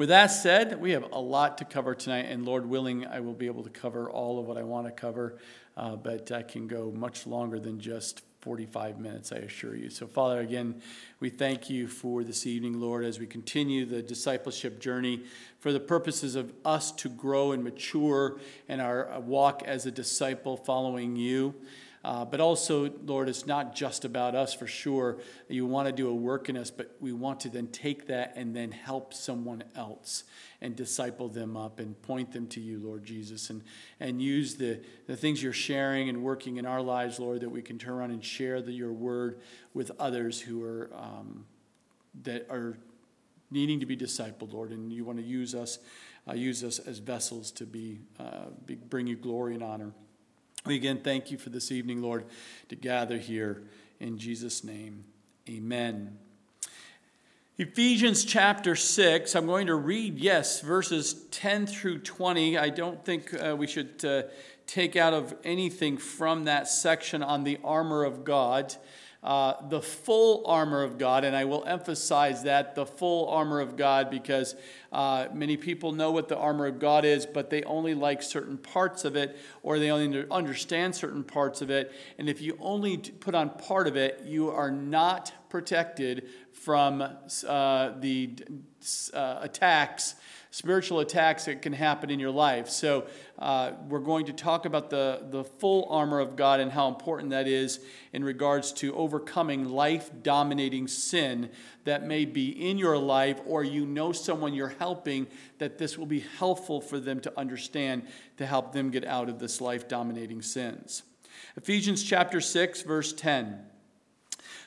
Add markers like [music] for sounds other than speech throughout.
With that said, we have a lot to cover tonight, and Lord willing, I will be able to cover all of what I want to cover, uh, but I can go much longer than just 45 minutes, I assure you. So, Father, again, we thank you for this evening, Lord, as we continue the discipleship journey for the purposes of us to grow and mature in our uh, walk as a disciple following you. Uh, but also, Lord, it's not just about us for sure. You want to do a work in us, but we want to then take that and then help someone else and disciple them up and point them to you, Lord Jesus, and, and use the, the things you're sharing and working in our lives, Lord, that we can turn around and share the, your word with others who are, um, that are needing to be discipled, Lord, and you want to use us, uh, use us as vessels to be, uh, be, bring you glory and honor. We again thank you for this evening, Lord, to gather here in Jesus' name. Amen. Ephesians chapter 6, I'm going to read, yes, verses 10 through 20. I don't think uh, we should uh, take out of anything from that section on the armor of God uh, the full armor of God, and I will emphasize that the full armor of God because uh, many people know what the armor of God is, but they only like certain parts of it or they only understand certain parts of it. And if you only put on part of it, you are not protected from uh, the uh, attacks spiritual attacks that can happen in your life. So, uh, we're going to talk about the, the full armor of God and how important that is in regards to overcoming life dominating sin that may be in your life, or you know someone you're helping, that this will be helpful for them to understand to help them get out of this life dominating sins. Ephesians chapter 6, verse 10.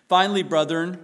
Finally, brethren,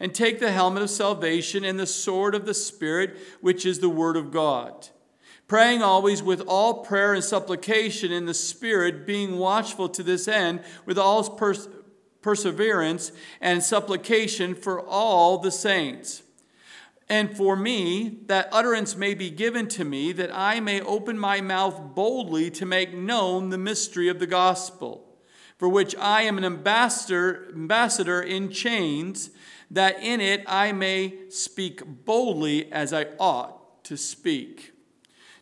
and take the helmet of salvation and the sword of the Spirit, which is the Word of God. Praying always with all prayer and supplication in the Spirit, being watchful to this end with all pers- perseverance and supplication for all the saints. And for me, that utterance may be given to me, that I may open my mouth boldly to make known the mystery of the gospel, for which I am an ambassador, ambassador in chains that in it I may speak boldly as I ought to speak.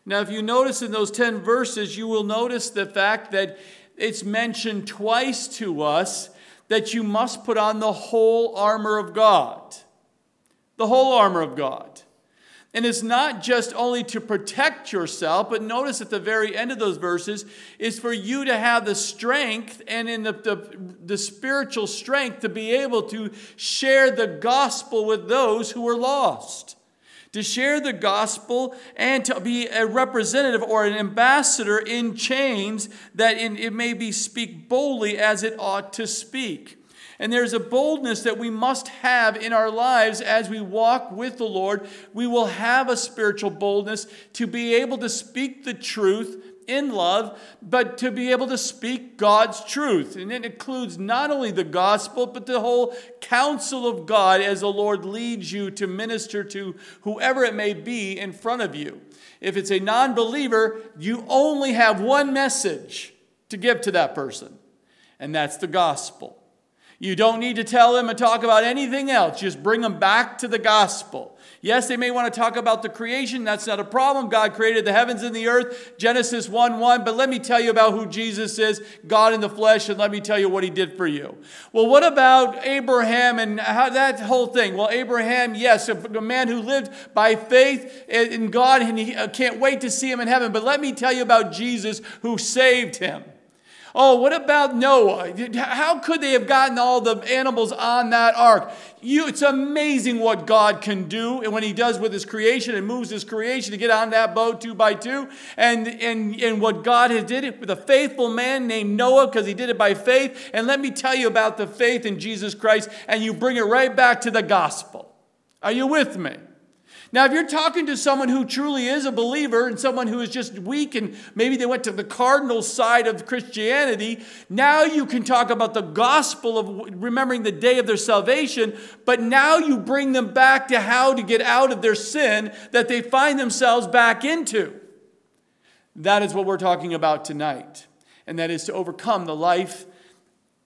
Now, if you notice in those 10 verses, you will notice the fact that it's mentioned twice to us that you must put on the whole armor of God. The whole armor of God. And it's not just only to protect yourself, but notice at the very end of those verses is for you to have the strength and in the, the, the, spiritual strength to be able to share the gospel with those who are lost. To share the gospel and to be a representative or an ambassador in chains that it may be speak boldly as it ought to speak. And there's a boldness that we must have in our lives as we walk with the Lord. We will have a spiritual boldness to be able to speak the truth in love, but to be able to speak God's truth. And it includes not only the gospel, but the whole counsel of God as the Lord leads you to minister to whoever it may be in front of you. If it's a non believer, you only have one message to give to that person, and that's the gospel. You don't need to tell them and talk about anything else. Just bring them back to the gospel. Yes, they may want to talk about the creation. That's not a problem. God created the heavens and the earth, Genesis 1 1. But let me tell you about who Jesus is, God in the flesh, and let me tell you what he did for you. Well, what about Abraham and how, that whole thing? Well, Abraham, yes, a, a man who lived by faith in God, and he uh, can't wait to see him in heaven. But let me tell you about Jesus who saved him. Oh, what about Noah? How could they have gotten all the animals on that ark? You, it's amazing what God can do and when He does with His creation and moves His creation to get on that boat two by two. And, and, and what God has did it with a faithful man named Noah because he did it by faith. And let me tell you about the faith in Jesus Christ, and you bring it right back to the gospel. Are you with me? Now, if you're talking to someone who truly is a believer and someone who is just weak and maybe they went to the carnal side of Christianity, now you can talk about the gospel of remembering the day of their salvation, but now you bring them back to how to get out of their sin that they find themselves back into. That is what we're talking about tonight, and that is to overcome the life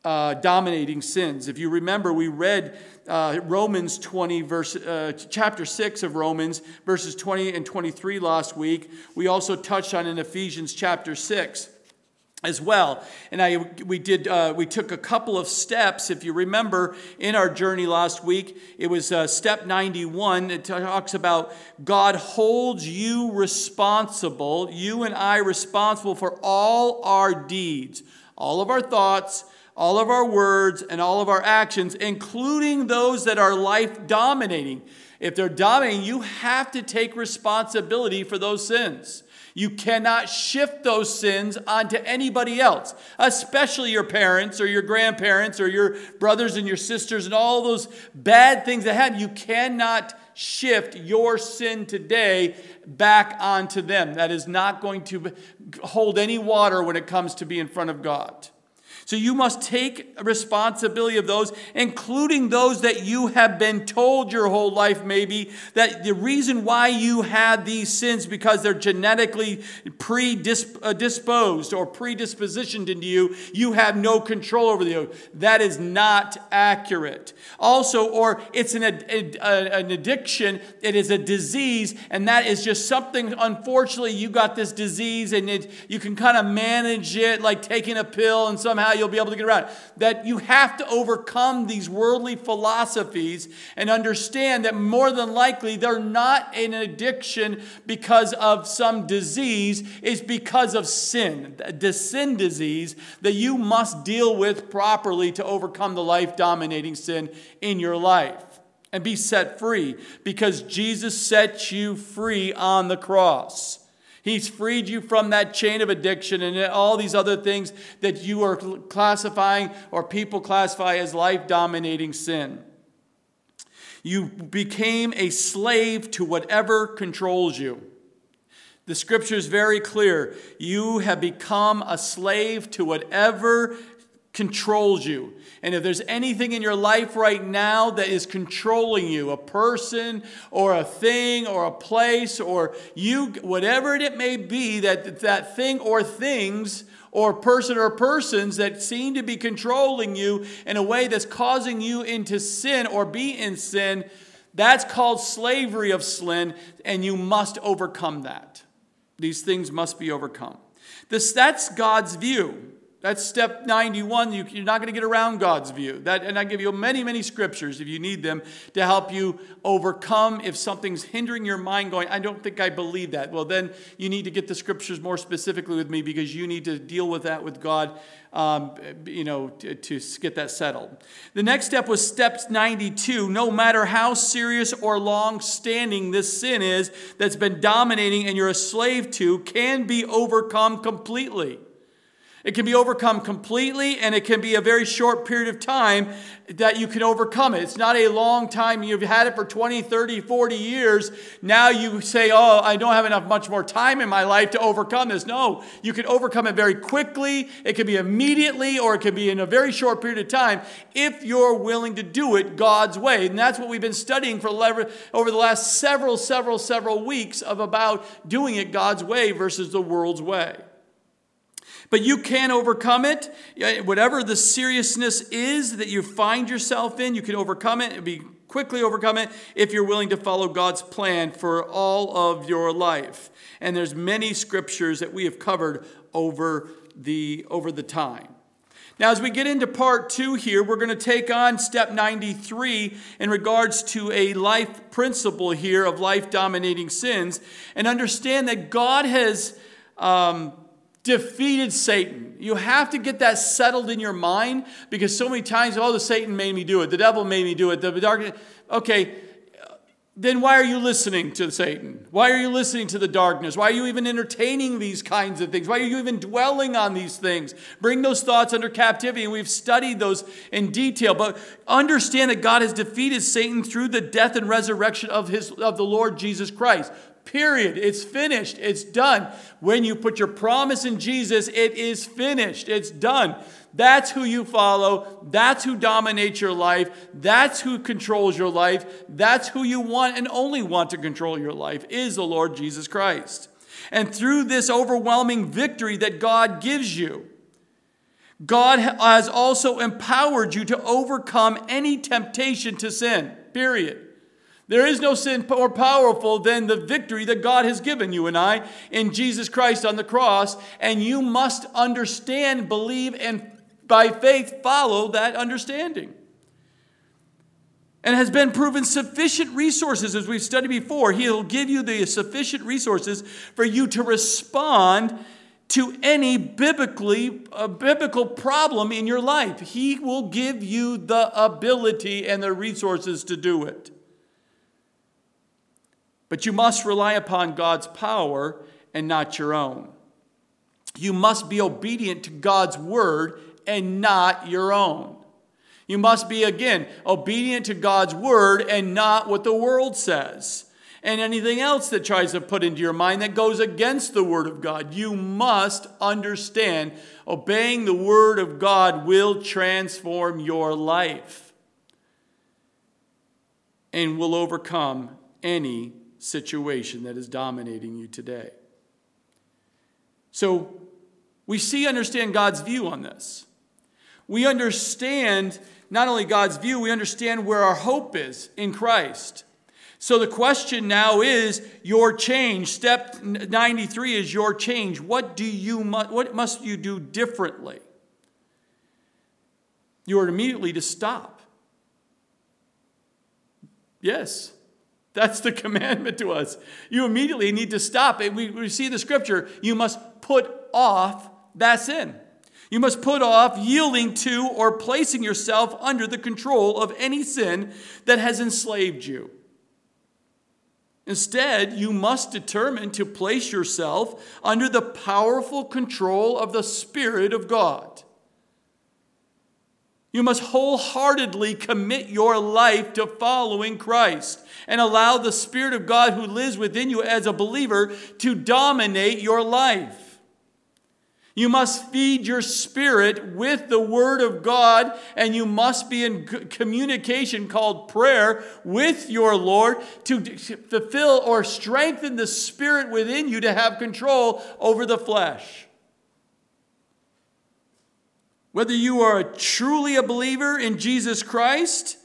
uh, dominating sins. If you remember, we read uh, Romans 20, verse, uh, chapter 6 of Romans, verses 20 and 23 last week. We also touched on in Ephesians chapter 6 as well. And I, we did, uh, we took a couple of steps. If you remember in our journey last week, it was uh, step 91. It talks about God holds you responsible, you and I responsible for all our deeds, all of our thoughts, all of our words and all of our actions, including those that are life dominating. If they're dominating, you have to take responsibility for those sins. You cannot shift those sins onto anybody else, especially your parents or your grandparents or your brothers and your sisters and all those bad things that happen. You cannot shift your sin today back onto them. That is not going to hold any water when it comes to be in front of God. So you must take responsibility of those, including those that you have been told your whole life, maybe, that the reason why you had these sins because they're genetically predisposed uh, or predispositioned into you, you have no control over them. That is not accurate. Also, or it's an, uh, an addiction, it is a disease, and that is just something, unfortunately, you got this disease and it, you can kind of manage it like taking a pill and somehow you'll be able to get around. That you have to overcome these worldly philosophies and understand that more than likely they're not an addiction because of some disease, it's because of sin. The sin disease that you must deal with properly to overcome the life dominating sin in your life and be set free because Jesus set you free on the cross. He's freed you from that chain of addiction and all these other things that you are classifying or people classify as life dominating sin. You became a slave to whatever controls you. The scripture is very clear. You have become a slave to whatever controls you. And if there's anything in your life right now that is controlling you, a person or a thing or a place or you, whatever it may be, that, that thing or things or person or persons that seem to be controlling you in a way that's causing you into sin or be in sin, that's called slavery of sin, and you must overcome that. These things must be overcome. This, that's God's view. That's step 91. You, are not going to get around God's view. That, and I give you many, many scriptures if you need them to help you overcome if something's hindering your mind going, I don't think I believe that. Well, then you need to get the scriptures more specifically with me because you need to deal with that with God, um, you know, to, to get that settled. The next step was step 92. No matter how serious or long standing this sin is that's been dominating and you're a slave to, can be overcome completely. It can be overcome completely, and it can be a very short period of time that you can overcome it. It's not a long time. You've had it for 20, 30, 40 years. Now you say, Oh, I don't have enough, much more time in my life to overcome this. No, you can overcome it very quickly. It can be immediately, or it can be in a very short period of time if you're willing to do it God's way. And that's what we've been studying for over the last several, several, several weeks of about doing it God's way versus the world's way. But you can overcome it. Whatever the seriousness is that you find yourself in, you can overcome it and be quickly overcome it if you're willing to follow God's plan for all of your life. And there's many scriptures that we have covered over the over the time. Now, as we get into part two here, we're going to take on step 93 in regards to a life principle here of life dominating sins and understand that God has um, defeated Satan. You have to get that settled in your mind because so many times, oh, the Satan made me do it, the devil made me do it, the darkness. Okay, then why are you listening to Satan? Why are you listening to the darkness? Why are you even entertaining these kinds of things? Why are you even dwelling on these things? Bring those thoughts under captivity. And we've studied those in detail. But understand that God has defeated Satan through the death and resurrection of, his, of the Lord Jesus Christ. Period. It's finished. It's done. When you put your promise in Jesus, it is finished. It's done. That's who you follow. That's who dominates your life. That's who controls your life. That's who you want and only want to control your life is the Lord Jesus Christ. And through this overwhelming victory that God gives you, God has also empowered you to overcome any temptation to sin. Period. There is no sin more powerful than the victory that God has given you and I in Jesus Christ on the cross. And you must understand, believe, and by faith follow that understanding. And has been proven sufficient resources, as we've studied before. He'll give you the sufficient resources for you to respond to any biblically uh, biblical problem in your life. He will give you the ability and the resources to do it. But you must rely upon God's power and not your own. You must be obedient to God's word and not your own. You must be, again, obedient to God's word and not what the world says. And anything else that tries to put into your mind that goes against the word of God. You must understand obeying the word of God will transform your life and will overcome any situation that is dominating you today. So we see, understand God's view on this. We understand not only God's view, we understand where our hope is in Christ. So the question now is your change. Step 93 is your change. What do you what must you do differently? You are immediately to stop. Yes. That's the commandment to us. You immediately need to stop. We, we see the scripture. You must put off that sin. You must put off yielding to or placing yourself under the control of any sin that has enslaved you. Instead, you must determine to place yourself under the powerful control of the Spirit of God. You must wholeheartedly commit your life to following Christ and allow the Spirit of God who lives within you as a believer to dominate your life. You must feed your spirit with the Word of God, and you must be in communication called prayer with your Lord to fulfill or strengthen the spirit within you to have control over the flesh. Whether you are truly a believer in Jesus Christ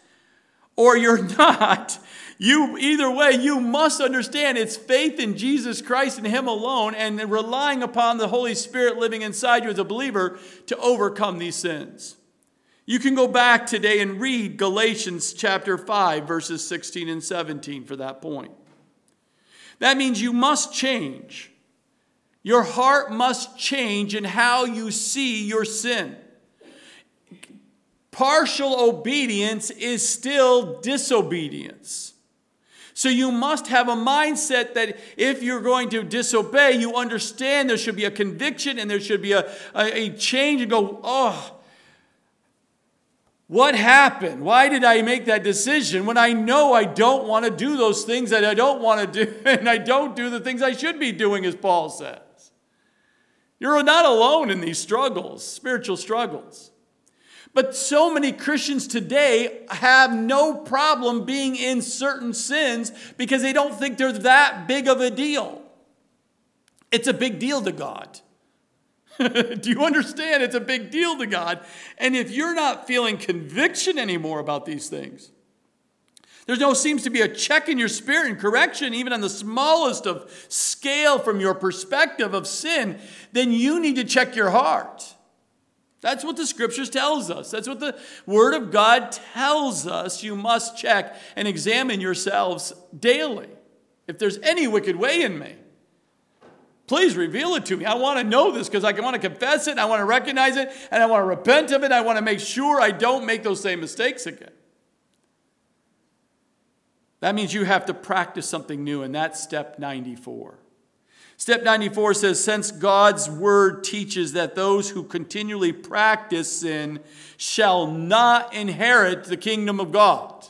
or you're [laughs] not, you, either way, you must understand it's faith in Jesus Christ and Him alone and relying upon the Holy Spirit living inside you as a believer to overcome these sins. You can go back today and read Galatians chapter 5, verses 16 and 17 for that point. That means you must change. Your heart must change in how you see your sin. Partial obedience is still disobedience. So you must have a mindset that if you're going to disobey, you understand there should be a conviction and there should be a, a, a change and go, oh, what happened? Why did I make that decision when I know I don't want to do those things that I don't want to do [laughs] and I don't do the things I should be doing, as Paul says? You're not alone in these struggles, spiritual struggles. But so many Christians today have no problem being in certain sins because they don't think they're that big of a deal. It's a big deal to God. [laughs] Do you understand? It's a big deal to God. And if you're not feeling conviction anymore about these things, there's no seems to be a check in your spirit and correction, even on the smallest of scale from your perspective of sin, then you need to check your heart. That's what the scriptures tells us. That's what the word of God tells us. You must check and examine yourselves daily. If there's any wicked way in me, Please reveal it to me. I want to know this because I want to confess it, I want to recognize it, and I want to repent of it. I want to make sure I don't make those same mistakes again. That means you have to practice something new, and that's step 94. Step 94 says, Since God's word teaches that those who continually practice sin shall not inherit the kingdom of God.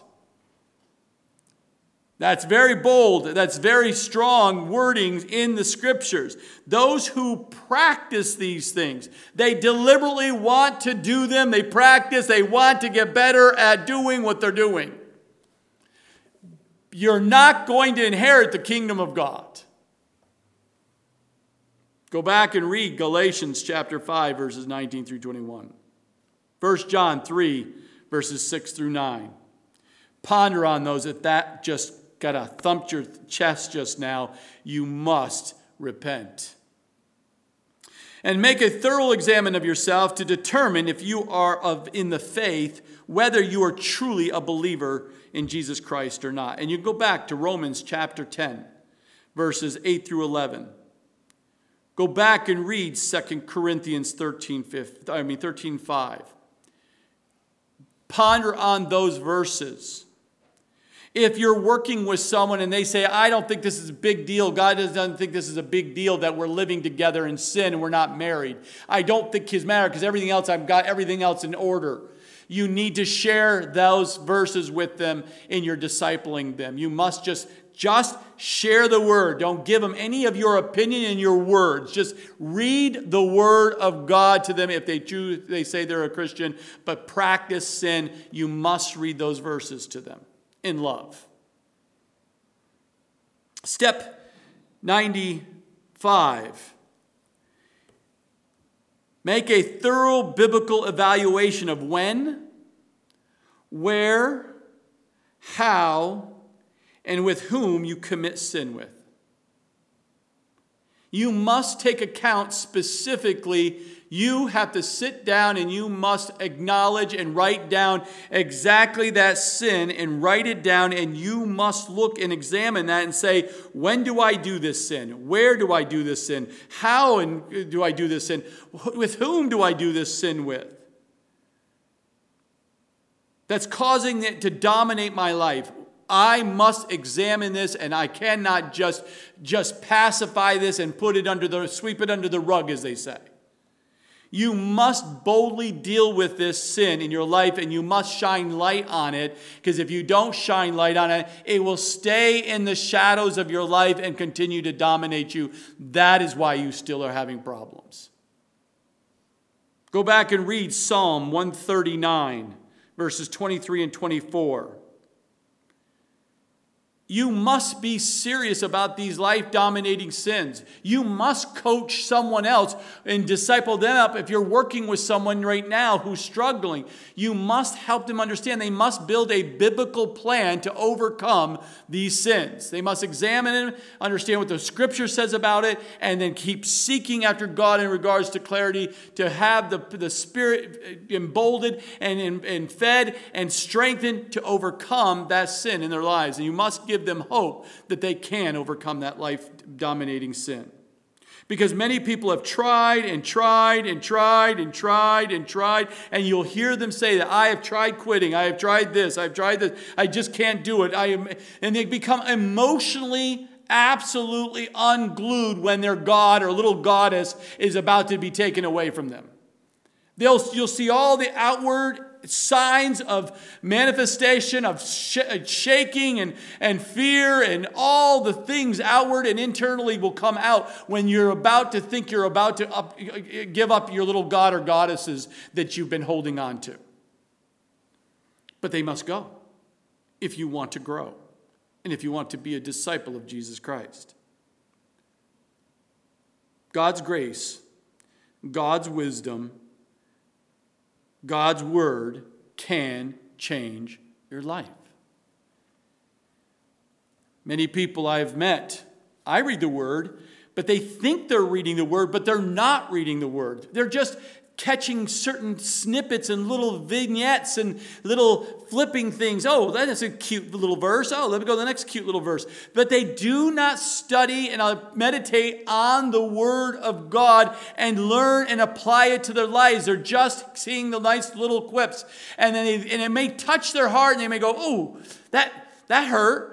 That's very bold. That's very strong wording in the scriptures. Those who practice these things, they deliberately want to do them. They practice, they want to get better at doing what they're doing. You're not going to inherit the kingdom of God. Go back and read Galatians chapter 5, verses 19 through 21. 1 John 3, verses 6 through 9. Ponder on those if that just got a thumped your chest just now. You must repent. And make a thorough examine of yourself to determine if you are of in the faith, whether you are truly a believer in Jesus Christ or not. And you go back to Romans chapter 10, verses 8 through 11. Go back and read 2 Corinthians 13, 5, I mean 13, 5. Ponder on those verses. If you're working with someone and they say, I don't think this is a big deal, God doesn't think this is a big deal that we're living together in sin and we're not married. I don't think he's married because everything else, I've got everything else in order. You need to share those verses with them in your discipling them. You must just just share the word. Don't give them any of your opinion in your words. Just read the word of God to them if they choose, they say they're a Christian, but practice sin. You must read those verses to them in love. Step 95 Make a thorough biblical evaluation of when, where, how, and with whom you commit sin with. You must take account specifically you have to sit down and you must acknowledge and write down exactly that sin and write it down. And you must look and examine that and say, when do I do this sin? Where do I do this sin? How and uh, do I do this sin? With whom do I do this sin with? That's causing it to dominate my life. I must examine this and I cannot just, just pacify this and put it under the, sweep it under the rug, as they say. You must boldly deal with this sin in your life and you must shine light on it because if you don't shine light on it, it will stay in the shadows of your life and continue to dominate you. That is why you still are having problems. Go back and read Psalm 139, verses 23 and 24. You must be serious about these life dominating sins. You must coach someone else and disciple them up. If you're working with someone right now who's struggling, you must help them understand they must build a biblical plan to overcome these sins. They must examine them, understand what the scripture says about it, and then keep seeking after God in regards to clarity to have the, the Spirit emboldened and, and fed and strengthened to overcome that sin in their lives. And you must give give them hope that they can overcome that life dominating sin. Because many people have tried and tried and tried and tried and tried, and you'll hear them say that I have tried quitting, I have tried this, I've tried this, I just can't do it. I am, and they become emotionally absolutely unglued when their God or little goddess is about to be taken away from them. They'll, you'll see all the outward signs of manifestation of sh- uh, shaking and, and fear and all the things outward and internally will come out when you're about to think you're about to up, uh, uh, give up your little god or goddesses that you've been holding on to. But they must go if you want to grow and if you want to be a disciple of Jesus Christ. God's grace, God's wisdom, God's word can change your life. Many people I've met, I read the word, but they think they're reading the word, but they're not reading the word. They're just catching certain snippets and little vignettes and little flipping things. Oh, that is a cute little verse. Oh, let me go to the next cute little verse. But they do not study and uh, meditate on the Word of God and learn and apply it to their lives. They're just seeing the nice little quips. And, then they, and it may touch their heart and they may go, oh, that, that hurt.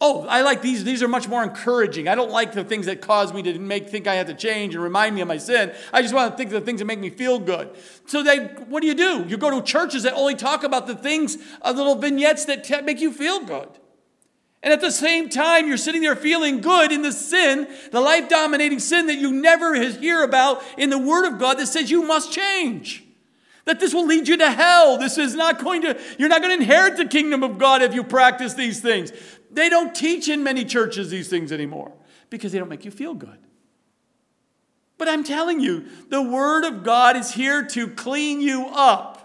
Oh, I like these. These are much more encouraging. I don't like the things that cause me to make think I have to change and remind me of my sin. I just want to think of the things that make me feel good. So they, what do you do? You go to churches that only talk about the things, uh, little vignettes that t- make you feel good. And at the same time, you're sitting there feeling good in the sin, the life dominating sin that you never hear about in the Word of God that says you must change. That this will lead you to hell. This is not going to, you're not going to inherit the kingdom of God if you practice these things. They don't teach in many churches these things anymore because they don't make you feel good. But I'm telling you, the Word of God is here to clean you up.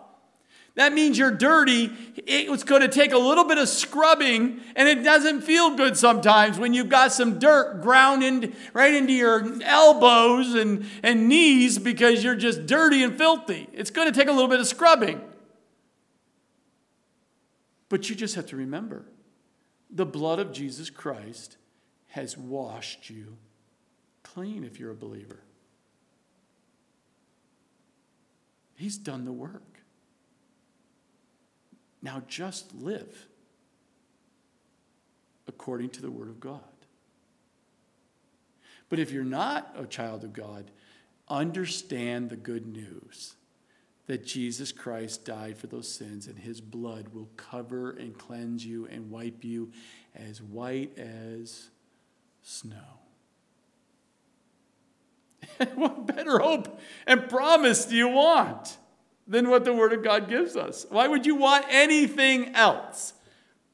That means you're dirty. It's going to take a little bit of scrubbing, and it doesn't feel good sometimes when you've got some dirt ground in, right into your elbows and, and knees because you're just dirty and filthy. It's going to take a little bit of scrubbing. But you just have to remember the blood of Jesus Christ has washed you clean if you're a believer. He's done the work. Now just live according to the Word of God. But if you're not a child of God, understand the good news that Jesus Christ died for those sins and his blood will cover and cleanse you and wipe you as white as snow. [laughs] what better hope and promise do you want than what the Word of God gives us? Why would you want anything else?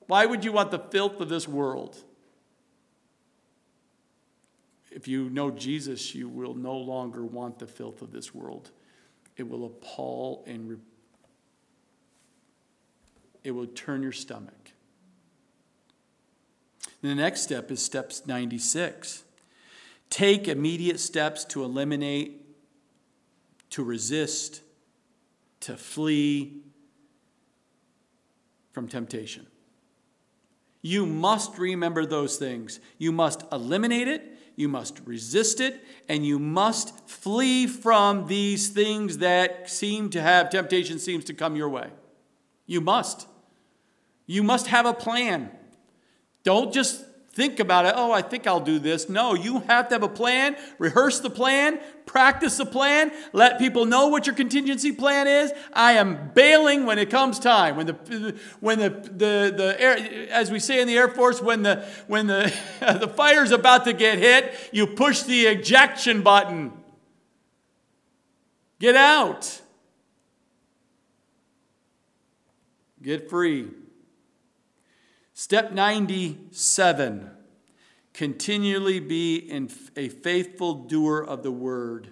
Why would you want the filth of this world? If you know Jesus, you will no longer want the filth of this world it will appall and re- it will turn your stomach. the next step is steps 96. Take immediate steps to eliminate, to resist, to flee from temptation. You must remember those things. You must eliminate it you must resist it, and you must flee from these things that seem to have temptation seems to come your way. You must. You must have a plan. Don't just think about it, oh, I think I'll do this. No, you have to have a plan, rehearse the plan, practice the plan, let people know what your contingency plan is. I am bailing when it comes time. When the when the the, the air, as we say in the Air Force, when the when the [laughs] the fire's about to get hit, you push the ejection button. Get out. Get free. Step 97 continually be in a faithful doer of the word.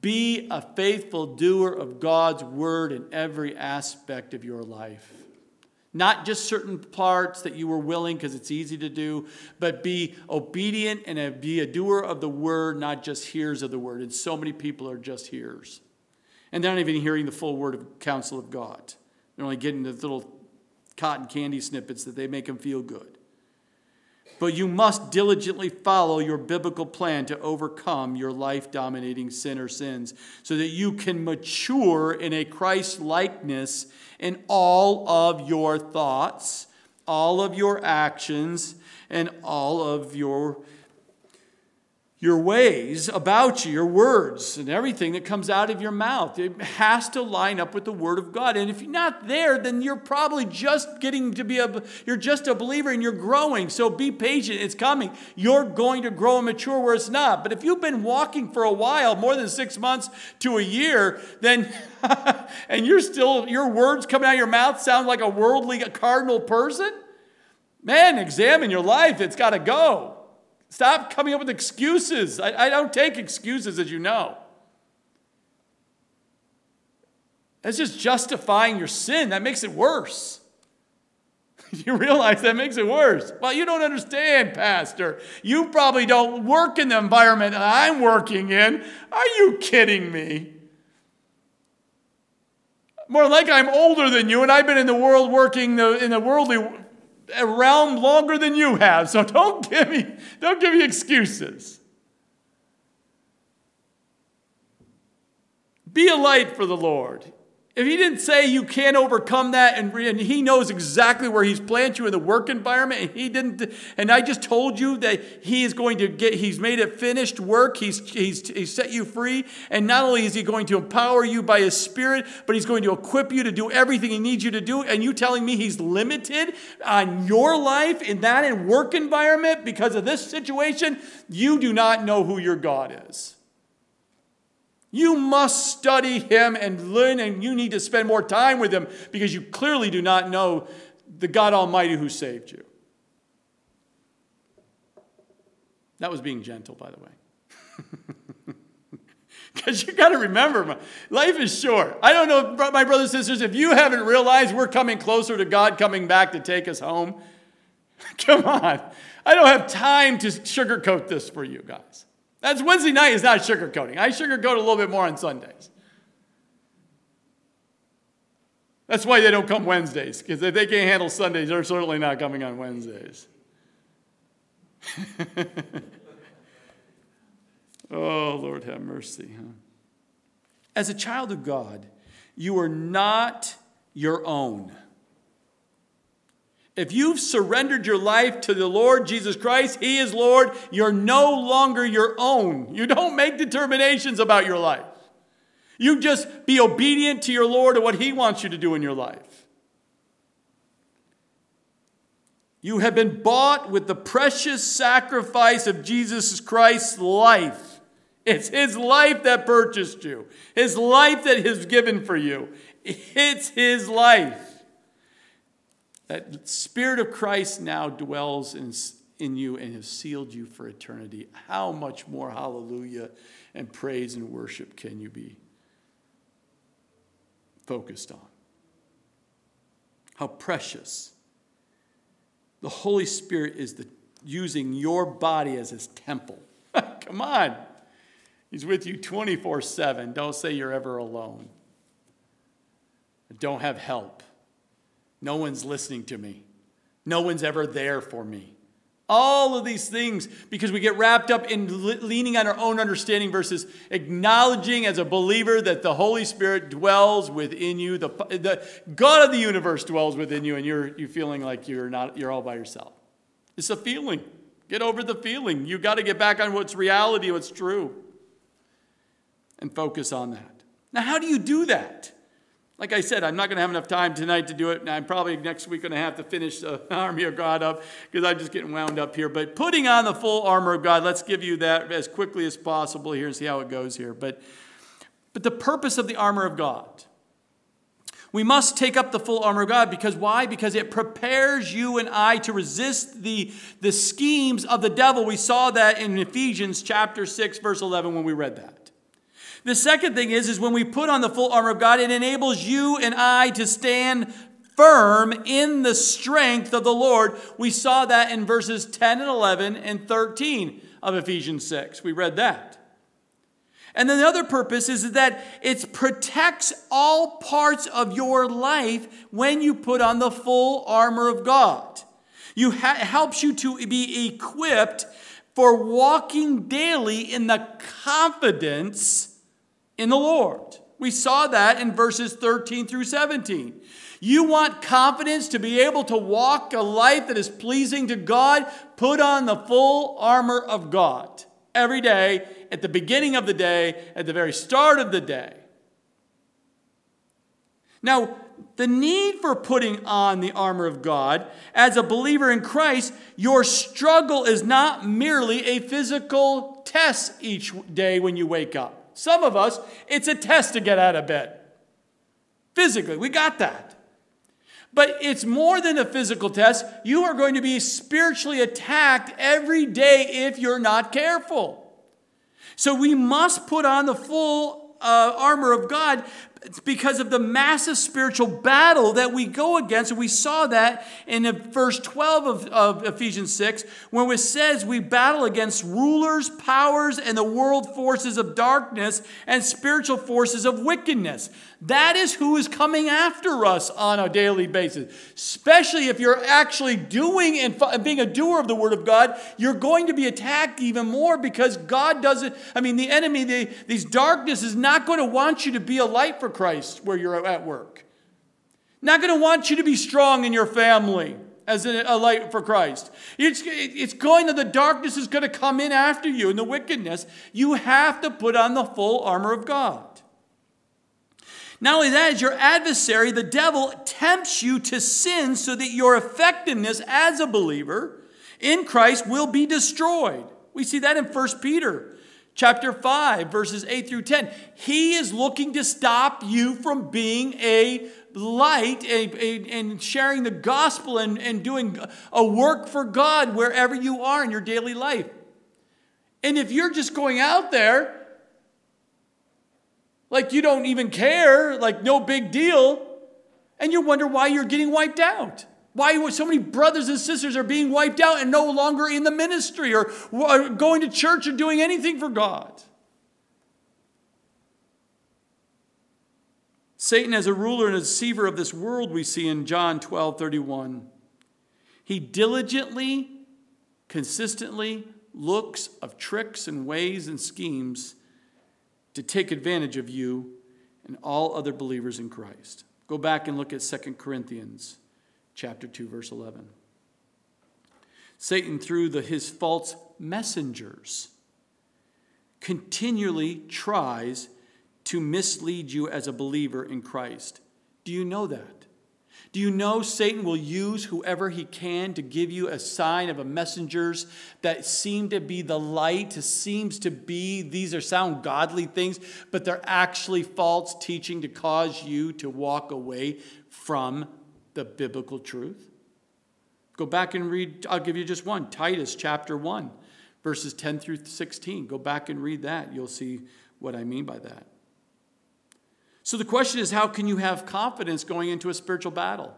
Be a faithful doer of God's word in every aspect of your life. Not just certain parts that you were willing because it's easy to do, but be obedient and a, be a doer of the word, not just hearers of the word. And so many people are just hearers. And they're not even hearing the full word of counsel of God. They're only getting the little cotton candy snippets that they make them feel good. But you must diligently follow your biblical plan to overcome your life dominating sin or sins so that you can mature in a Christ likeness in all of your thoughts, all of your actions, and all of your your ways about you, your words, and everything that comes out of your mouth. It has to line up with the Word of God. And if you're not there, then you're probably just getting to be a, you're just a believer and you're growing. So be patient. It's coming. You're going to grow and mature where it's not. But if you've been walking for a while, more than six months to a year, then, [laughs] and you're still, your words coming out of your mouth sound like a worldly, a carnal person, man, examine your life. It's got to go. Stop coming up with excuses. I, I don't take excuses, as you know. That's just justifying your sin. That makes it worse. [laughs] you realize that makes it worse. Well, you don't understand, Pastor. You probably don't work in the environment that I'm working in. Are you kidding me? More like I'm older than you, and I've been in the world working the, in the worldly realm longer than you have. So don't give me, don't give me excuses. Be a light for the Lord. If he didn't say you can't overcome that, and, and, he knows exactly where he's planted you in the work environment, and he didn't, and I just told you that he is going to get, he's made it finished work, he's, he's, he's set you free, and not only is he going to empower you by his spirit, but he's going to equip you to do everything he needs you to do, and you telling me he's limited on your life in that in work environment because of this situation, you do not know who your God is. You must study him and learn, and you need to spend more time with him because you clearly do not know the God Almighty who saved you. That was being gentle, by the way. [laughs] Because you got to remember, life is short. I don't know, my brothers and sisters, if you haven't realized we're coming closer to God coming back to take us home, [laughs] come on. I don't have time to sugarcoat this for you guys. That's Wednesday night is not sugarcoating. I sugarcoat a little bit more on Sundays. That's why they don't come Wednesdays, because if they can't handle Sundays, they're certainly not coming on Wednesdays. [laughs] oh, Lord, have mercy. Huh? As a child of God, you are not your own. If you've surrendered your life to the Lord Jesus Christ, He is Lord, you're no longer your own. You don't make determinations about your life. You just be obedient to your Lord and what He wants you to do in your life. You have been bought with the precious sacrifice of Jesus Christ's life. It's His life that purchased you, His life that is given for you. It's His life. That Spirit of Christ now dwells in, in you and has sealed you for eternity. How much more hallelujah and praise and worship can you be focused on? How precious. The Holy Spirit is the, using your body as his temple. [laughs] Come on. He's with you 24 7. Don't say you're ever alone. Don't have help. No one's listening to me. No one's ever there for me. All of these things because we get wrapped up in leaning on our own understanding versus acknowledging as a believer that the Holy Spirit dwells within you. The, the God of the universe dwells within you, and you're you feeling like you're not you're all by yourself. It's a feeling. Get over the feeling. You got to get back on what's reality, what's true, and focus on that. Now, how do you do that? Like I said, I'm not going to have enough time tonight to do it. I'm probably next week going to have to finish the [laughs] armor of God up because I'm just getting wound up here. But putting on the full armor of God, let's give you that as quickly as possible here and see how it goes here. But, but the purpose of the armor of God. We must take up the full armor of God because why? Because it prepares you and I to resist the, the schemes of the devil. We saw that in Ephesians chapter 6, verse 11 when we read that. The second thing is, is when we put on the full armor of God, it enables you and I to stand firm in the strength of the Lord. We saw that in verses 10 and 11 and 13 of Ephesians 6. We read that. And then the other purpose is that it protects all parts of your life when you put on the full armor of God. You ha- helps you to be equipped for walking daily in the confidence in the Lord. We saw that in verses 13 through 17. You want confidence to be able to walk a life that is pleasing to God? Put on the full armor of God every day, at the beginning of the day, at the very start of the day. Now, the need for putting on the armor of God as a believer in Christ, your struggle is not merely a physical test each day when you wake up. Some of us, it's a test to get out of bed. Physically, we got that. But it's more than a physical test. You are going to be spiritually attacked every day if you're not careful. So we must put on the full uh, armor of God It's because of the massive spiritual battle that we go against. And we saw that in the verse 12 of, of Ephesians 6, when it says we battle against rulers, powers, and the world forces of darkness and spiritual forces of wickedness. That is who is coming after us on a daily basis. Especially if you're actually doing and being a doer of the Word of God, you're going to be attacked even more because God doesn't, I mean, the enemy, the, these darkness is not going to want you to be a light for Christ where you're at work. Not going to want you to be strong in your family as a, light for Christ. It's, it's going to, the darkness is going to come in after you and the wickedness. You have to put on the full armor of God. Not only that, as your adversary, the devil, tempts you to sin so that your effectiveness as a believer in Christ will be destroyed. We see that in 1 Peter chapter 5, verses 8 through 10. He is looking to stop you from being a light and sharing the gospel and, and doing a work for God wherever you are in your daily life. And if you're just going out there like you don't even care, like no big deal. And you wonder why you're getting wiped out. Why so many brothers and sisters are being wiped out and no longer in the ministry or, going to church or doing anything for God. Satan, as a ruler and a deceiver of this world, we see in John 12 31. He diligently, consistently looks of tricks and ways and schemes to take advantage of you and all other believers in Christ. Go back and look at 2 Corinthians chapter 2 verse 11. Satan through the, his false messengers continually tries to mislead you as a believer in Christ. Do you know that? Do you know Satan will use whoever he can to give you a sign of a messengers that seem to be the light, seems to be, these are sound godly things, but they're actually false teaching to cause you to walk away from the biblical truth? Go back and read, I'll give you just one Titus chapter 1, verses 10 through 16. Go back and read that. You'll see what I mean by that. So the question is how can you have confidence going into a spiritual battle?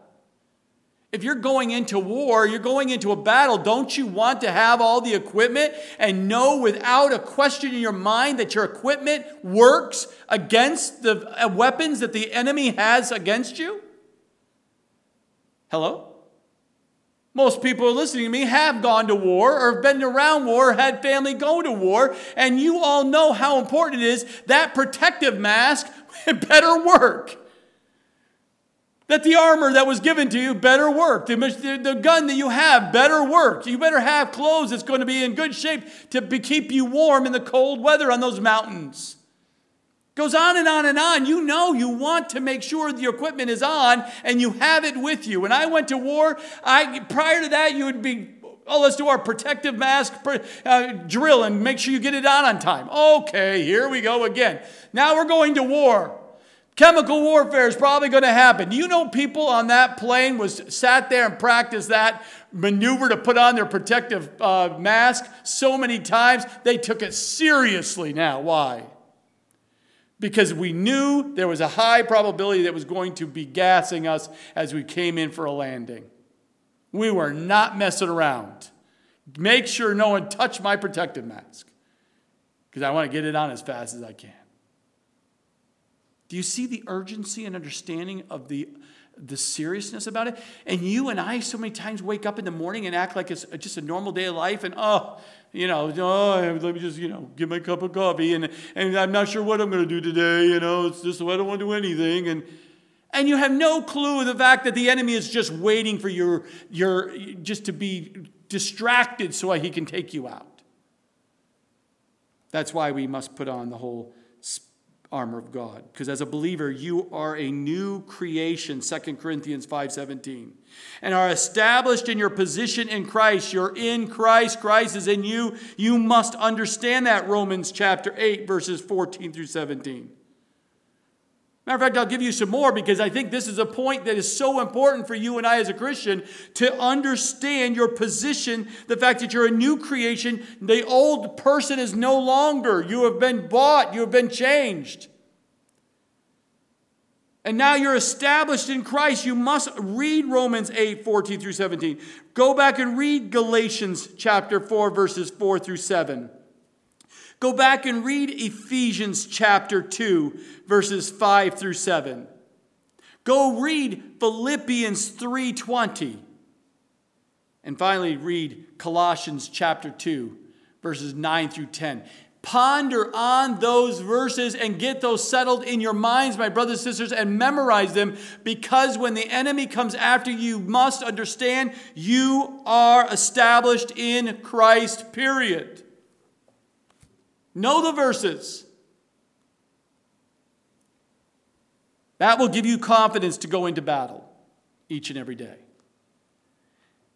If you're going into war, you're going into a battle, don't you want to have all the equipment and know without a question in your mind that your equipment works against the uh, weapons that the enemy has against you? Hello? Most people listening to me have gone to war or have been around war or had family go to war, and you all know how important it is that protective mask [laughs] better work. That the armor that was given to you better work. The, the, gun that you have better work. You better have clothes that's going to be in good shape to be, keep you warm in the cold weather on those mountains. Goes on and on and on. You know you want to make sure the equipment is on and you have it with you. When I went to war, I prior to that you would be Oh, let's do our protective mask uh, drill and make sure you get it on on time. Okay, here we go again. Now we're going to war. Chemical warfare is probably going to happen. Do you know people on that plane was sat there and practiced that maneuver to put on their protective uh, mask so many times they took it seriously now. Why? Because we knew there was a high probability that was going to be gassing us as we came in for a landing. We were not messing around. Make sure no one touched my protective mask because I want to get it on as fast as I can. Do you see the urgency and understanding of the, the seriousness about it? And you and I so many times wake up in the morning and act like it's just a normal day of life and, oh, you know, oh, let me just, you know, get my cup of coffee and, and I'm not sure what I'm going to do today. You know, it's just, I don't want to do anything. And, and you have no clue of the fact that the enemy is just waiting for your, your just to be distracted so he can take you out. That's why we must put on the whole armor of God. Because as a believer, you are a new creation, 2 Corinthians 5:17. And are established in your position in Christ. You're in Christ, Christ is in you. You must understand that Romans chapter 8 verses 14 through 17. Matter of fact, I'll give you some more because I think this is a point that is so important for you and I as a Christian to understand your position, the fact that you're a new creation. The old person is no longer. You have been bought, you have been changed. And now you're established in Christ. You must read Romans 8, 14 through 17. Go back and read Galatians chapter 4, verses 4 through 7. Go back and read Ephesians chapter 2, verses 5 through 7. Go read Philippians 3:20. And finally read Colossians chapter 2, verses 9 through 10. Ponder on those verses and get those settled in your minds, my brothers and sisters, and memorize them because when the enemy comes after you, you must understand you are established in Christ, period. Know the verses. That will give you confidence to go into battle each and every day.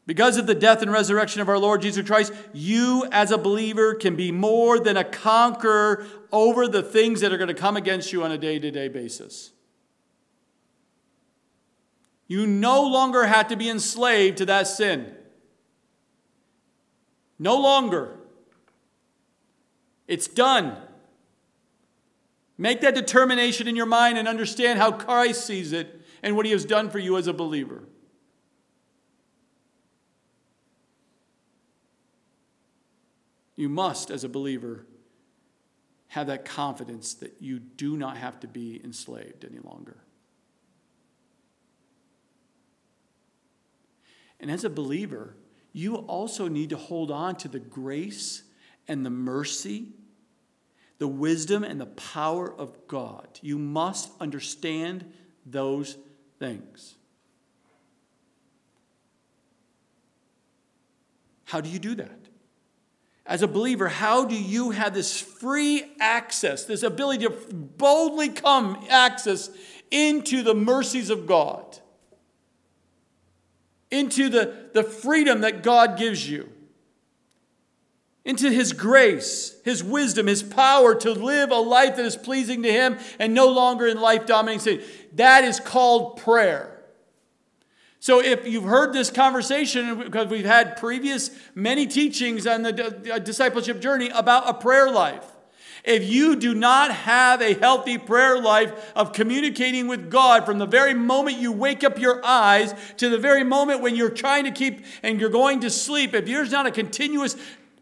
Because of the death and resurrection of our Lord Jesus Christ, you as a believer can be more than a conqueror over the things that are going to come against you on a day to day basis. You no longer have to be enslaved to that sin. No longer. It's done. Make that determination in your mind and understand how Christ sees it and what he has done for you as a believer. You must, as a believer, have that confidence that you do not have to be enslaved any longer. And as a believer, you also need to hold on to the grace and the mercy, the wisdom and the power of God. You must understand those things. How do you do that? as a believer, how do you have this free access, this ability to boldly come access into the mercies of God, into the, the freedom that God gives you, into His grace, His wisdom, His power to live a life that is pleasing to Him and no longer in life dominating sin? That is called prayer. So, if you've heard this conversation, because we've had previous many teachings on the uh, discipleship journey about a prayer life, if you do not have a healthy prayer life of communicating with God from the very moment you wake up your eyes to the very moment when you're trying to keep and you're going to sleep, if there's not a continuous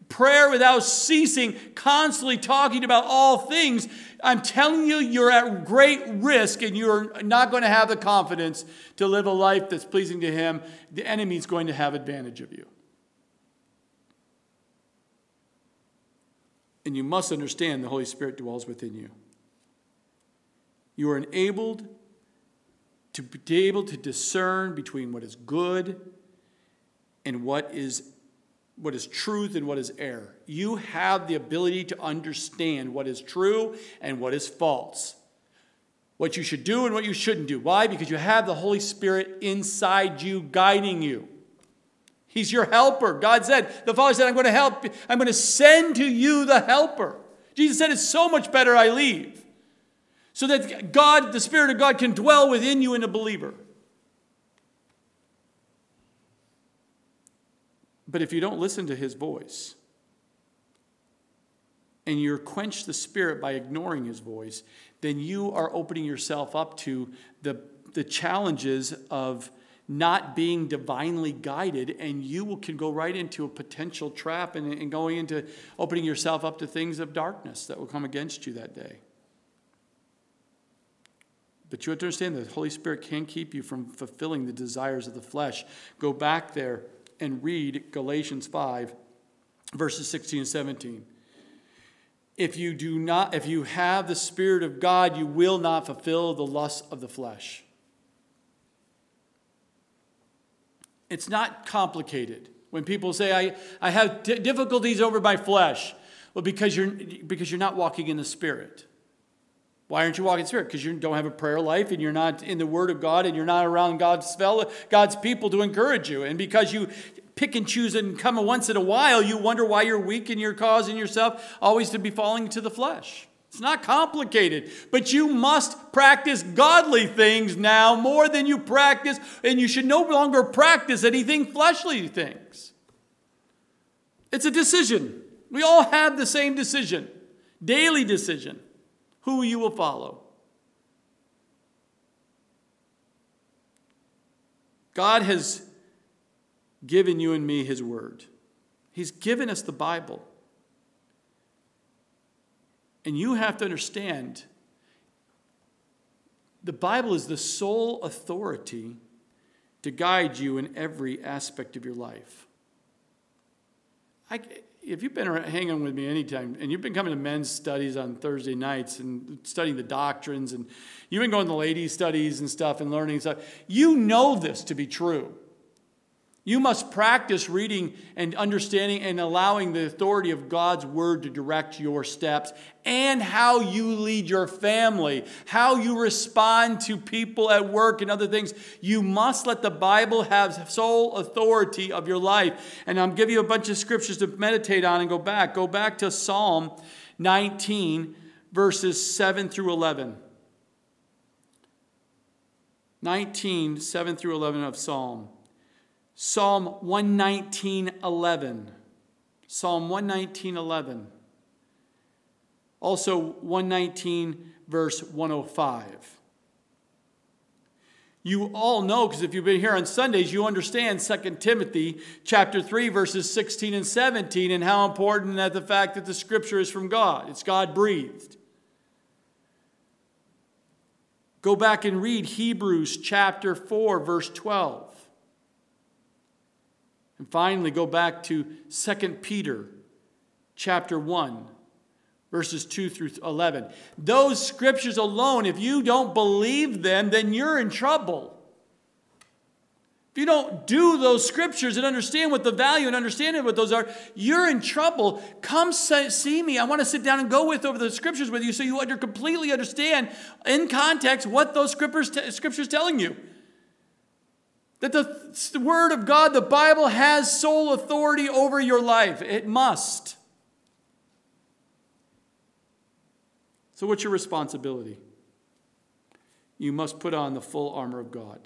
prayer without ceasing, constantly talking about all things, I'm telling you, you're at great risk and you're not going to have the confidence to live a life that's pleasing to Him. The enemy is going to have advantage of you. And you must understand the Holy Spirit dwells within you. You are enabled to be able to discern between what is good and what is what is truth and what is error. You have the ability to understand what is true and what is false. What you should do and what you shouldn't do. Why? Because you have the Holy Spirit inside you guiding you. He's your helper. God said, the Father said, I'm going to help, I'm going to send to you the helper. Jesus said, It's so much better I leave. So that God, the Spirit of God, can dwell within you in a believer. But if you don't listen to his voice, and you're quenched the spirit by ignoring his voice, then you are opening yourself up to the, the challenges of not being divinely guided, and you will, can go right into a potential trap and, and going into opening yourself up to things of darkness that will come against you that day. But you have to understand that the Holy Spirit can keep you from fulfilling the desires of the flesh. Go back there and read Galatians 5, verses 16 and 17. If you do not, if you have the Spirit of God, you will not fulfill the lusts of the flesh. It's not complicated. When people say, I, I have difficulties over my flesh, well, because you're, because you're not walking in the Spirit. Why aren't you walking in Spirit? Because you don't have a prayer life and you're not in the Word of God and you're not around God's fellow, God's people to encourage you. And because you pick and choose and come once in a while, you wonder why you're weak and you're causing yourself always to be falling to the flesh. It's not complicated, but you must practice godly things now more than you practice, and you should no longer practice anything fleshly things. It's a decision. We all have the same decision, daily decision who you will follow. God has given you and me His Word, He's given us the Bible. And you have to understand the Bible is the sole authority to guide you in every aspect of your life. I, if you've been hanging with me anytime and you've been coming to men's studies on Thursday nights and studying the doctrines and you've been going to ladies' studies and stuff and learning stuff, you know this to be true. You must practice reading and understanding and allowing the authority of God's word to direct your steps and how you lead your family, how you respond to people at work and other things. You must let the Bible have sole authority of your life. And I'm giving you a bunch of scriptures to meditate on and go back. Go back to Psalm 19, verses 7 through 11. 19, 7 through 11 of Psalm. Psalm 119:11. Psalm 119:11. Also 119 verse 105. You all know because if you've been here on Sundays, you understand 2 Timothy chapter 3 verses 16 and 17 and how important that the fact that the scripture is from God. It's God breathed. Go back and read Hebrews chapter 4 verse 12. And finally, go back to 2 Peter chapter 1, verses 2 through 11. Those scriptures alone, if you don't believe them, then you're in trouble. If you don't do those scriptures and understand what the value and understanding what those are, you're in trouble. Come see me. I want to sit down and go with over the scriptures with you so you under, completely understand in context what those scriptures, scriptures telling you. That the, Word of God, the Bible, has sole authority over your life. It must. So, what's your responsibility? You must put on the full armor of God.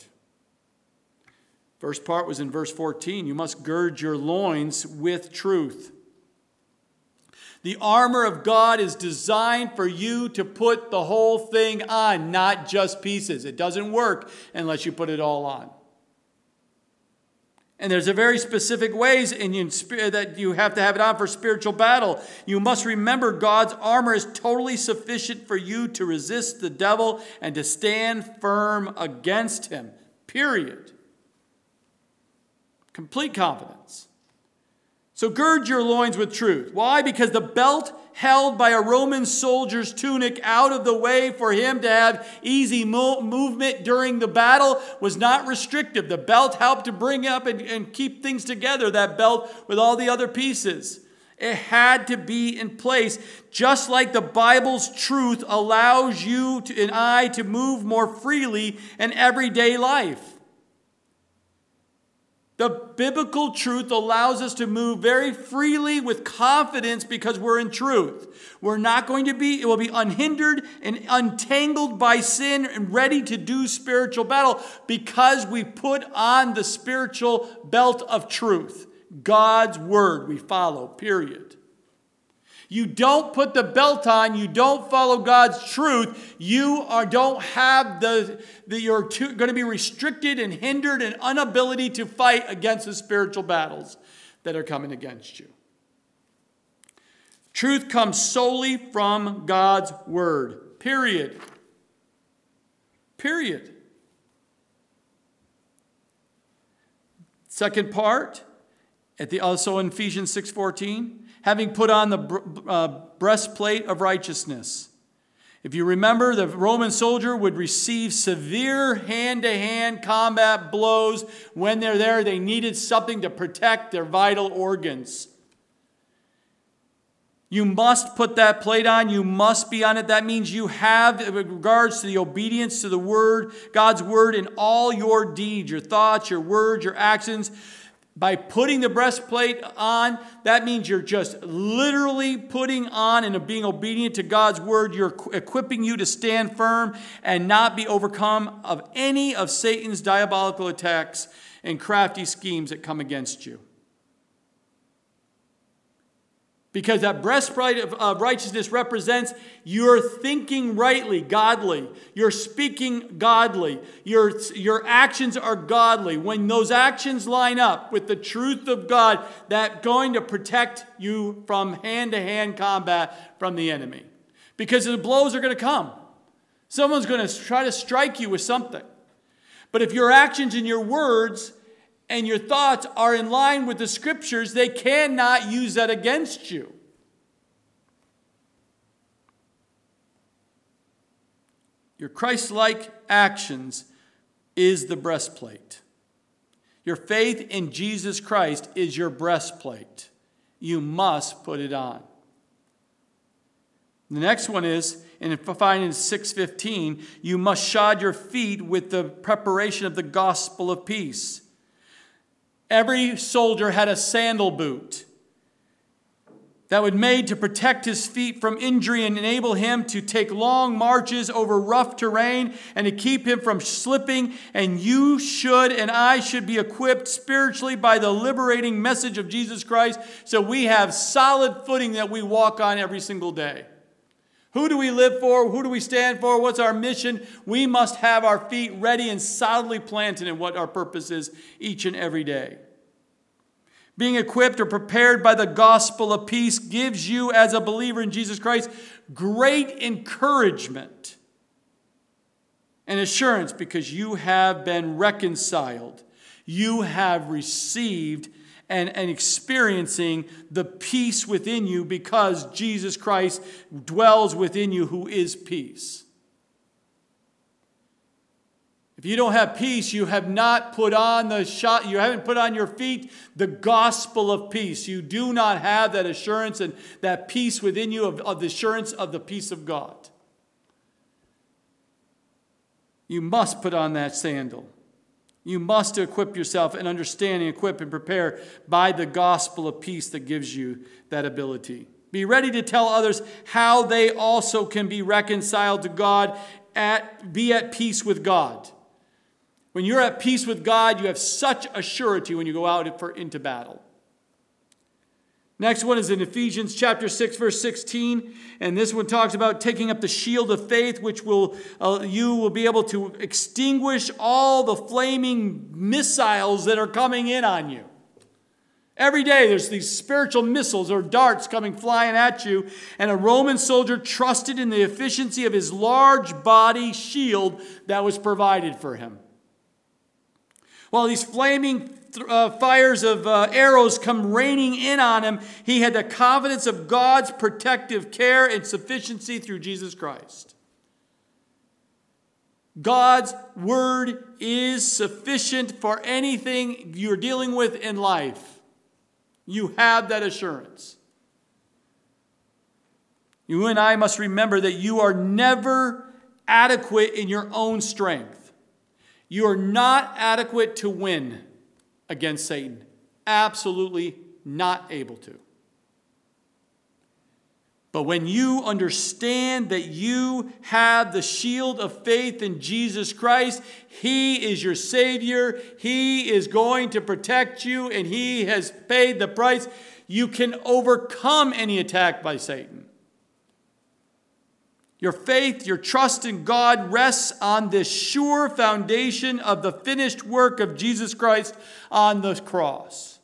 First part was in verse 14. You must gird your loins with truth. The armor of God is designed for you to put the whole thing on, not just pieces. It doesn't work unless you put it all on. And there's a very specific ways in you, that you have to have it on for spiritual battle. You must remember God's armor is totally sufficient for you to resist the devil and to stand firm against him. Period. Complete confidence. So gird your loins with truth. Why? Because the belt held by a Roman soldier's tunic out of the way for him to have easy mo- movement during the battle was not restrictive. The belt helped to bring up and, and keep things together, that belt with all the other pieces. It had to be in place, just like the Bible's truth allows you to, and I to move more freely in everyday life. The biblical truth allows us to move very freely with confidence because we're in truth. We're not going to be, it will be unhindered and untangled by sin and ready to do spiritual battle because we put on the spiritual belt of truth. God's word we follow, period. You don't put the belt on, you don't follow God's truth, you are, don't have the, you're going to be restricted and hindered and inability to fight against the spiritual battles that are coming against you. Truth comes solely from God's word. Period. Period. Second part, at the also in Ephesians 6:14, having put on the uh, breastplate of righteousness. If you remember, the Roman soldier would receive severe hand to hand combat blows. When they're there, they needed something to protect their vital organs. You must put that plate on. You must be on it. That means you have, in regards to the obedience to the word, God's word in all your deeds, your thoughts, your words, your actions. By putting the breastplate on, that means you're just literally putting on and being obedient to God's word. You're equipping you to stand firm and not be overcome of any of Satan's diabolical attacks and crafty schemes that come against you. Because that breastplate of, of righteousness represents you're thinking rightly, godly. You're speaking godly. Your, your actions are godly. When those actions line up with the truth of God, that's going to protect you from hand to hand combat from the enemy. Because the blows are going to come. Someone's going to try to strike you with something. But if your actions and your words and your thoughts are in line with the scriptures, they cannot use that against you. Your Christ like actions is the breastplate. Your faith in Jesus Christ is your breastplate. You must put it on. The next one is, and find in 615, you must shod your feet with the preparation of the gospel of peace. Every soldier had a sandal boot that was made to protect his feet from injury and enable him to take long marches over rough terrain and to keep him from slipping. And you should and I should be equipped spiritually by the liberating message of Jesus Christ so we have solid footing that we walk on every single day. Who do we live for? Who do we stand for? What's our mission? We must have our feet ready and solidly planted in what our purpose is each and every day. Being equipped or prepared by the gospel of peace gives you, as a believer in Jesus Christ, great encouragement and assurance because you have been reconciled. You have received and, and experiencing the peace within you because Jesus Christ dwells within you, who is peace. If you don't have peace, you have not put on the shot, you haven't put on your feet the gospel of peace. You do not have that assurance and that peace within you of, of the assurance of the peace of God. You must put on that sandal. You must equip yourself and understand and equip and prepare by the gospel of peace that gives you that ability. Be ready to tell others how they also can be reconciled to God, at, be at peace with God. When you're at peace with God, you have such a surety when you go out for, into battle. Next one is in Ephesians chapter 6 verse 16 and this one talks about taking up the shield of faith which will uh, you will be able to extinguish all the flaming missiles that are coming in on you. Every day there's these spiritual missiles or darts coming flying at you and a Roman soldier trusted in the efficiency of his large body shield that was provided for him. While these flaming uh, fires of uh, arrows come raining in on him, he had the confidence of God's protective care and sufficiency through Jesus Christ. God's word is sufficient for anything you're dealing with in life. You have that assurance. You and I must remember that you are never adequate in your own strength. You are not adequate to win against Satan. Absolutely not able to. But when you understand that you have the shield of faith in Jesus Christ, He is your Savior, He is going to protect you, and He has paid the price, you can overcome any attack by Satan. Your faith, your trust in God rests on this sure foundation of the finished work of Jesus Christ on the cross.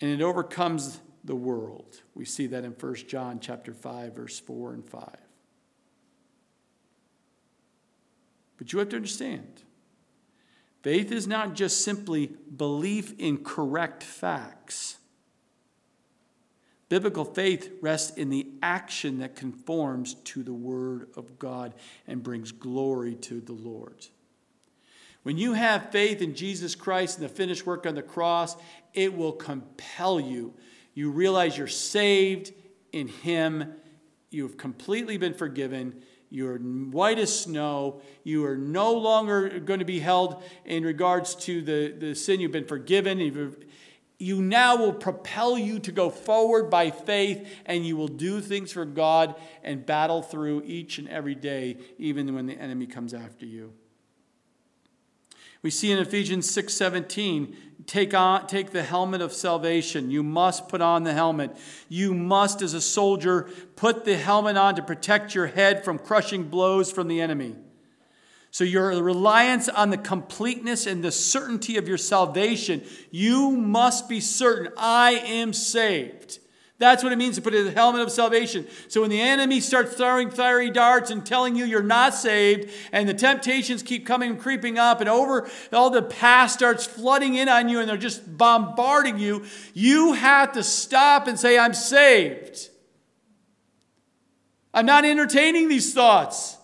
And it overcomes the world. We see that in 1 John chapter 5 verse 4 and 5. But you have to understand, faith is not just simply belief in correct facts. Biblical faith rests in the action that conforms to the Word of God and brings glory to the Lord. When you have faith in Jesus Christ and the finished work on the cross, it will compel you. You realize you're saved in Him, you have completely been forgiven. You're white as snow. You are no longer going to be held in regards to the, the sin. You've been forgiven. You've, you now will propel you to go forward by faith and you will do things for God and battle through each and every day, even when the enemy comes after you. We see in Ephesians 6:17, take on take the helmet of salvation. You must put on the helmet. You must as a soldier put the helmet on to protect your head from crushing blows from the enemy. So, your reliance on the completeness and the certainty of your salvation, you must be certain I am saved. That's what it means to put the helmet of salvation. So when the enemy starts throwing fiery darts and telling you you're not saved, and the temptations keep coming creeping up, and over all the past starts flooding in on you, and they're just bombarding you, you have to stop and say, I'm saved. I'm not entertaining these thoughts.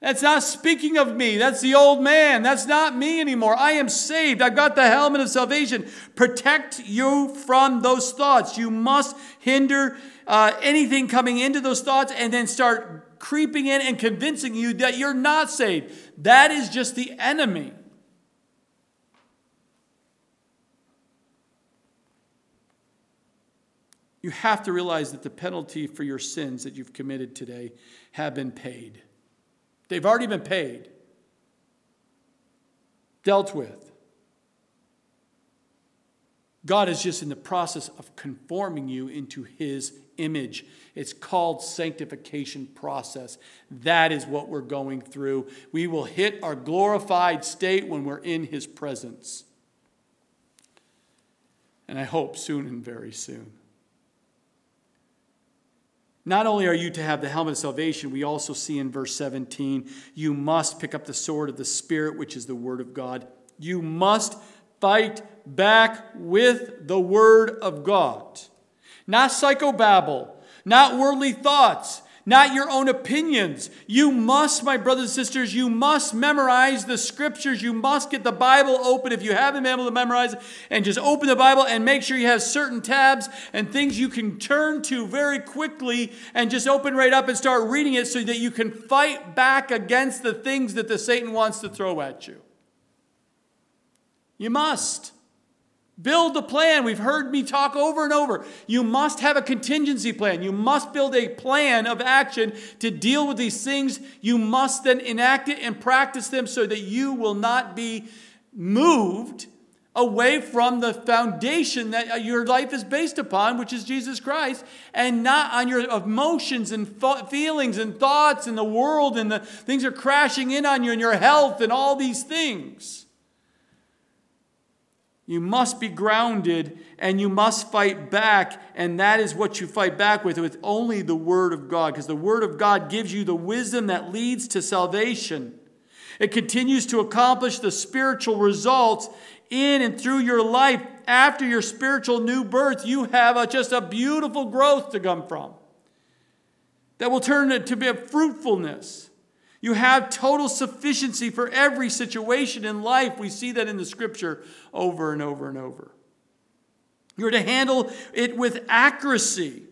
That's not speaking of me. That's the old man. That's not me anymore. I am saved. I've got the helmet of salvation. Protect you from those thoughts. You must hinder uh, anything coming into those thoughts and then start creeping in and convincing you that you're not saved. That is just the enemy. You have to realize that the penalty for your sins that you've committed today have been paid. They've already been paid, dealt with. God is just in the process of conforming you into his image. It's called sanctification process. That is what we're going through. We will hit our glorified state when we're in his presence. And I hope soon and very soon. Not only are you to have the helmet of salvation, we also see in verse 17, you must pick up the sword of the Spirit, which is the Word of God. You must fight back with the Word of God. Not psychobabble, not worldly thoughts, not your own opinions. You must, my brothers and sisters, you must memorize the scriptures. You must get the Bible open if you haven't been able to memorize it, and just open the Bible and make sure you have certain tabs and things you can turn to very quickly and just open right up and start reading it so that you can fight back against the things that the Satan wants to throw at you. You must. Build a plan. We've heard me talk over and over. You must have a contingency plan. You must build a plan of action to deal with these things. You must then enact it and practice them so that you will not be moved away from the foundation that uh, your life is based upon, which is Jesus Christ, and not on your emotions and feelings and thoughts and the world and the things are crashing in on you and your health and all these things. You must be grounded and you must fight back. And that is what you fight back with, with only the Word of God, because the Word of God gives you the wisdom that leads to salvation. It continues to accomplish the spiritual results in and through your life. After your spiritual new birth, you have a, just a beautiful growth to come from that will turn to be a fruitfulness. You have total sufficiency for every situation in life. We see that in the scripture over and over and over. You're to handle it with accuracy.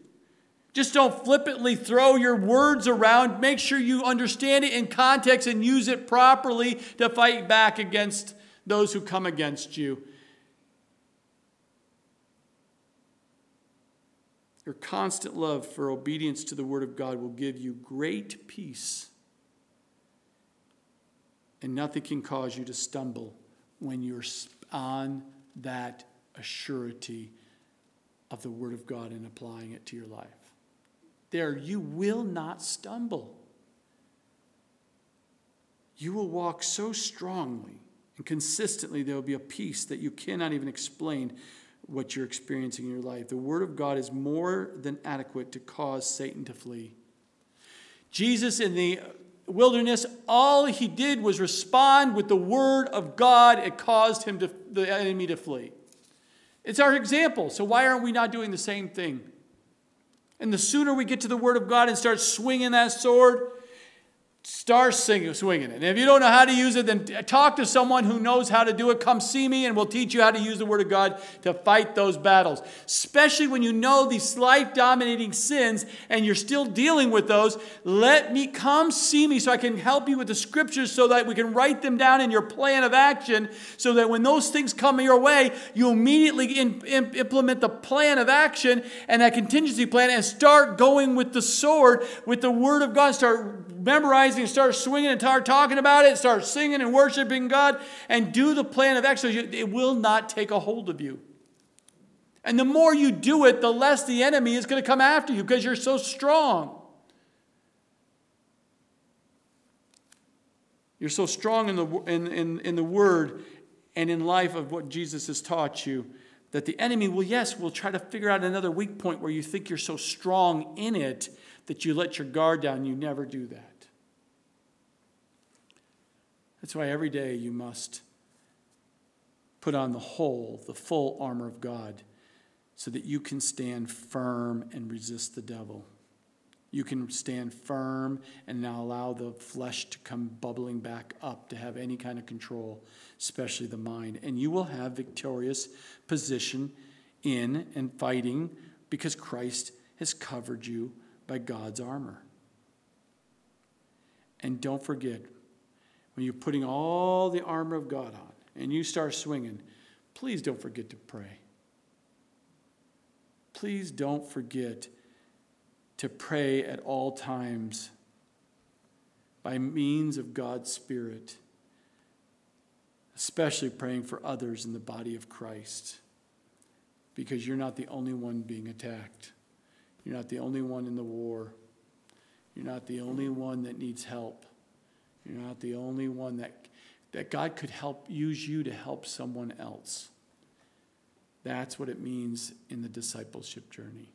Just don't flippantly throw your words around. Make sure you understand it in context and use it properly to fight back against those who come against you. Your constant love for obedience to the Word of God will give you great peace and nothing can cause you to stumble when you're on that assurity of the Word of God and applying it to your life. There, you will not stumble. You will walk so strongly and consistently, there will be a peace that you cannot even explain what you're experiencing in your life. The Word of God is more than adequate to cause Satan to flee. Jesus, in the wilderness, all he did was respond with the word of God. It caused him to, the enemy to flee. It's our example. So why aren't we not doing the same thing? And the sooner we get to the word of God and start swinging that sword, Start swinging it. And if you don't know how to use it, then talk to someone who knows how to do it. Come see me, and we'll teach you how to use the Word of God to fight those battles. Especially when you know these life dominating sins and you're still dealing with those. Let me come see me so I can help you with the Scriptures so that we can write them down in your plan of action so that when those things come your way, you immediately in, in, implement the plan of action and that contingency plan and start going with the sword, with the Word of God. Start memorizing, start swinging and start talking about it, start singing and worshiping God, and do the plan of Exodus, it will not take a hold of you. And the more you do it, the less the enemy is going to come after you because you're so strong. You're so strong in the, in, in, in the word and in life of what Jesus has taught you that the enemy will, yes, will try to figure out another weak point where you think you're so strong in it that you let your guard down. You never do that. That's why every day you must put on the whole, the full armor of God, so that you can stand firm and resist the devil. You can stand firm and now allow the flesh to come bubbling back up to have any kind of control, especially the mind. And you will have victorious position in and fighting because Christ has covered you by God's armor. And don't forget, when you're putting all the armor of God on and you start swinging, please don't forget to pray. Please don't forget to pray at all times by means of God's Spirit, especially praying for others in the body of Christ, because you're not the only one being attacked. You're not the only one in the war. You're not the only one that needs help. You're not the only one that, that God could help use you to help someone else. That's what it means in the discipleship journey.